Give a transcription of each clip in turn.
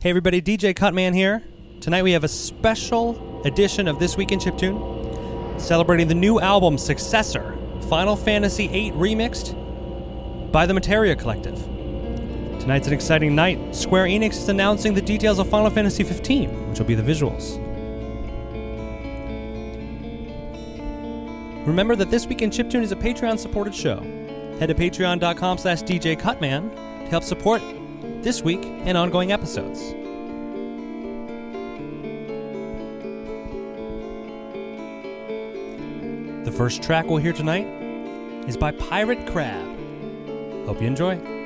Hey everybody, DJ Cutman here. Tonight we have a special edition of This Week in Chiptune, celebrating the new album Successor, Final Fantasy VIII Remixed by the Materia Collective. Tonight's an exciting night. Square Enix is announcing the details of Final Fantasy XV, which will be the visuals. Remember that This Week in Chiptune is a Patreon-supported show. Head to patreon.com slash djcutman to help support this week and ongoing episodes. The first track we'll hear tonight is by PirateCrab. Hope you enjoy.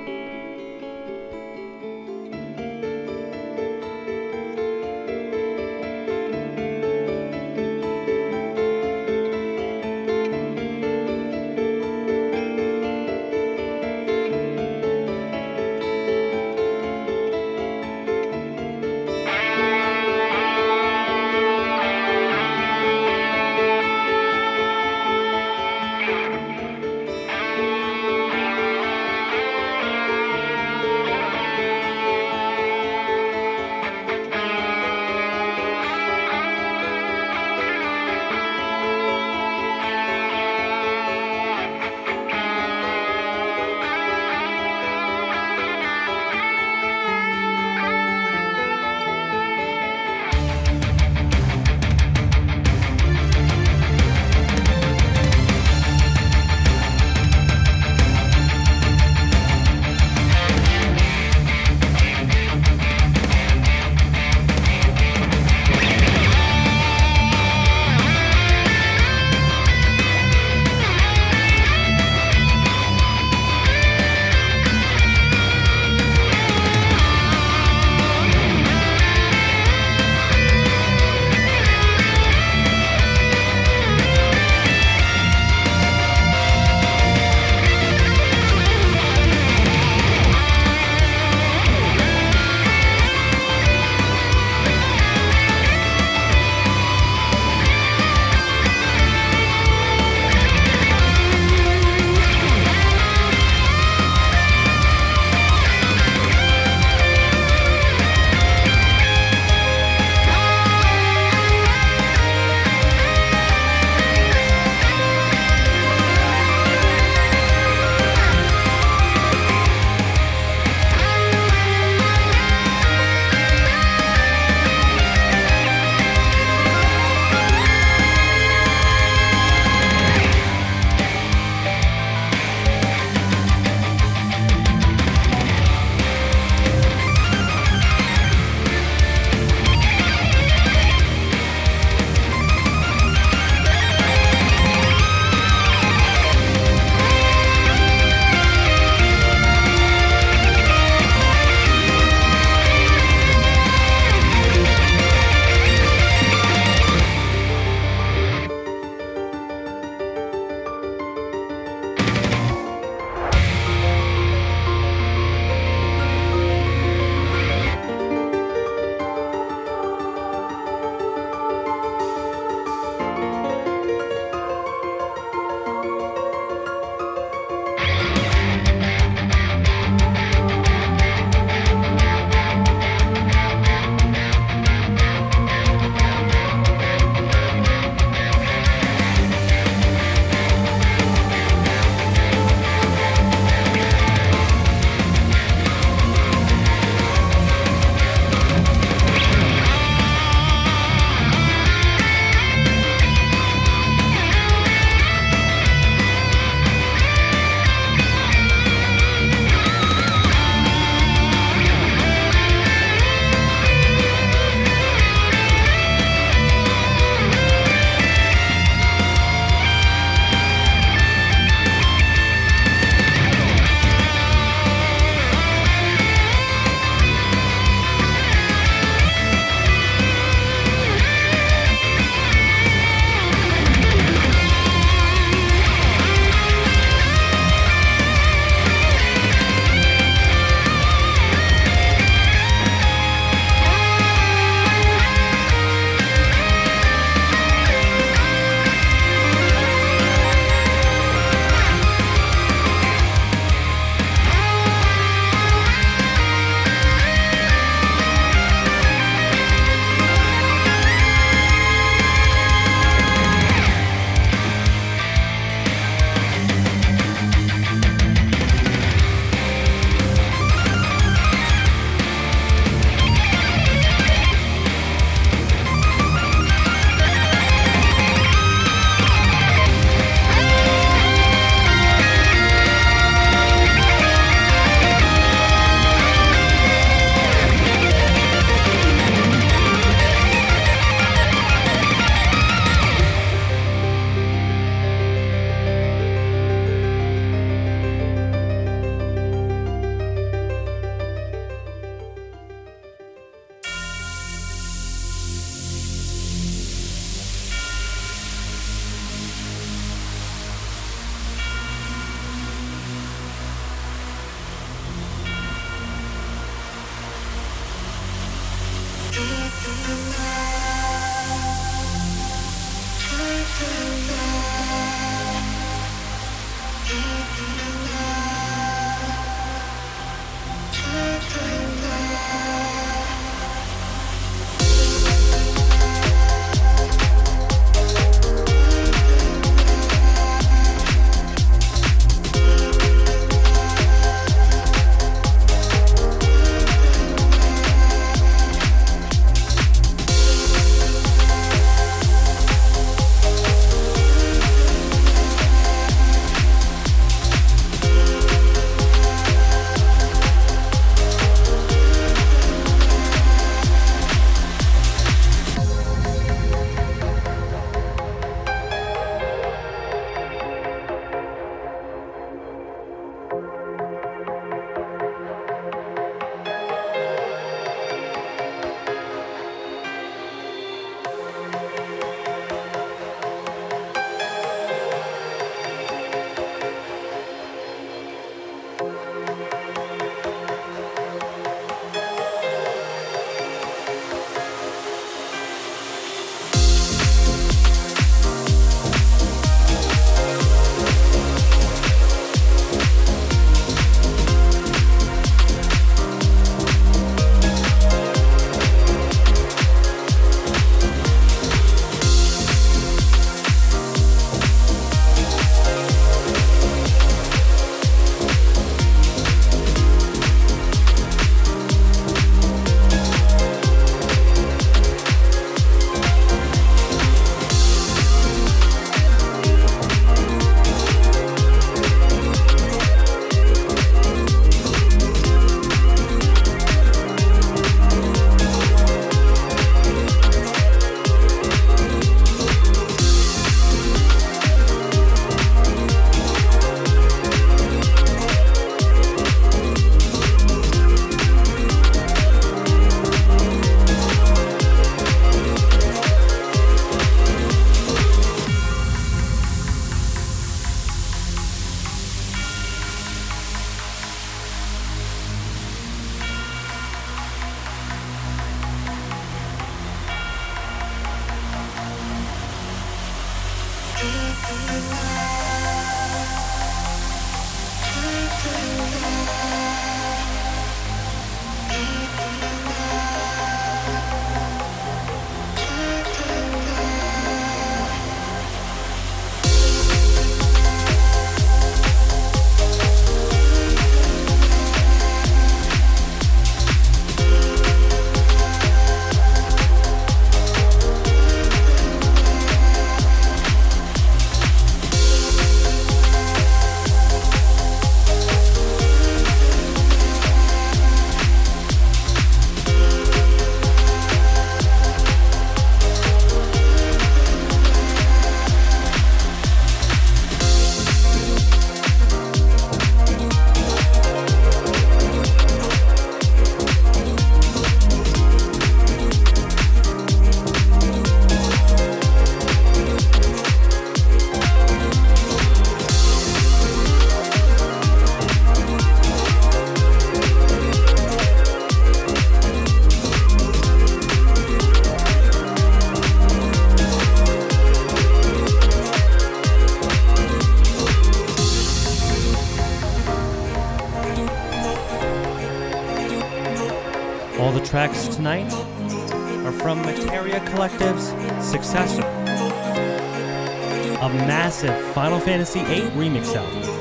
Final Fantasy VIII remix album.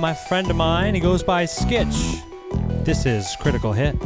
My friend of mine. He goes by Skitch. This is Critical Hit.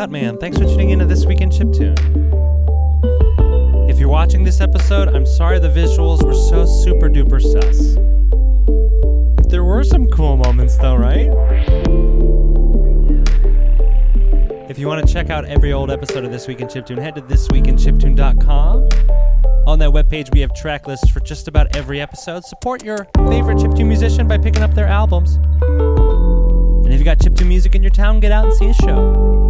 Cutman. Thanks for tuning in to This Week in Chiptune. If you're watching this episode, I'm sorry the visuals were so super duper sus. There were some cool moments though, right? If you want to check out every old episode of This Week in Chiptune, head to thisweekinchiptune.com. On that webpage, we have track lists for just about every episode. Support your favorite chiptune musician by picking up their albums. And if you got chiptune music in your town, get out and see a show.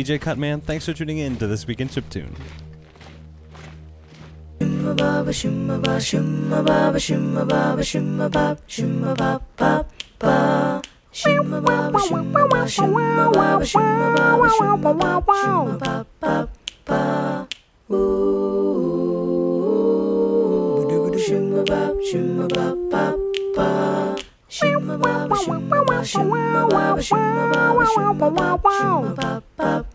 DJ Cutman. Thanks for tuning in to This Week in Chiptune. Shimma baba shimma ba shimma baba shimma baba shimma baba shimma baba baba ba shimma baba baba baba shimma baba ooh shimma baba shimma baba baba baba shimma ba shimma baba shimma baba shimma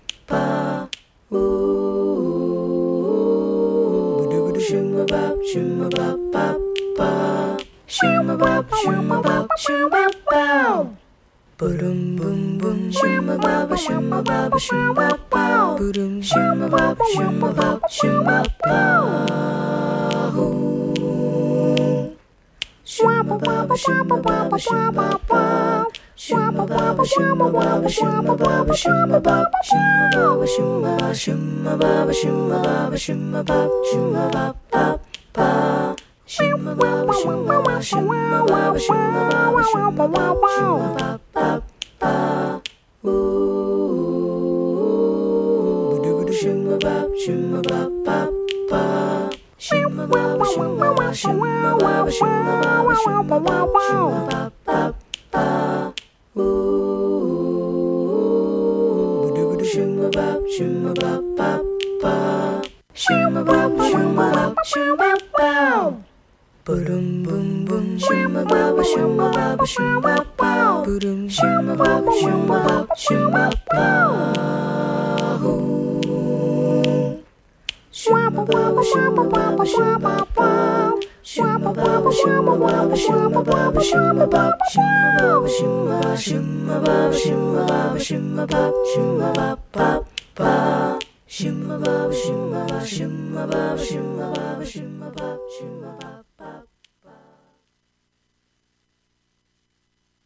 Shumba shumba bow. Boom boom boom. Shumba baba shumba baba shumba bow. Boom shumba baba shumba baba shumba bow. Shumba baba shumba baba shumba bow. Shumba baba shumba baba shumba baba shumba baba shumba baba shumba shumba baba shumba baba shumba baba shumba baba shuma shuma baba shuma baba shuma baba shuma baba Shuma bop, shuma bop, bop, bop. Shuma bop, shuma bop, shuma bop, shuma bop, shuma bop, shuma bop. Boom boom boom shimma baba shimma baba shimma bow boom shimma baba shimma baba shimma bow shimma baba shimma baba shimma bow shimma baba shimma baba shimma baba shimma baba shimma baba shimma shimma baba shimma baba shimma baba shimma baba baba shimma baba shimma baba shimma baba shimma baba shimma baba shimma baba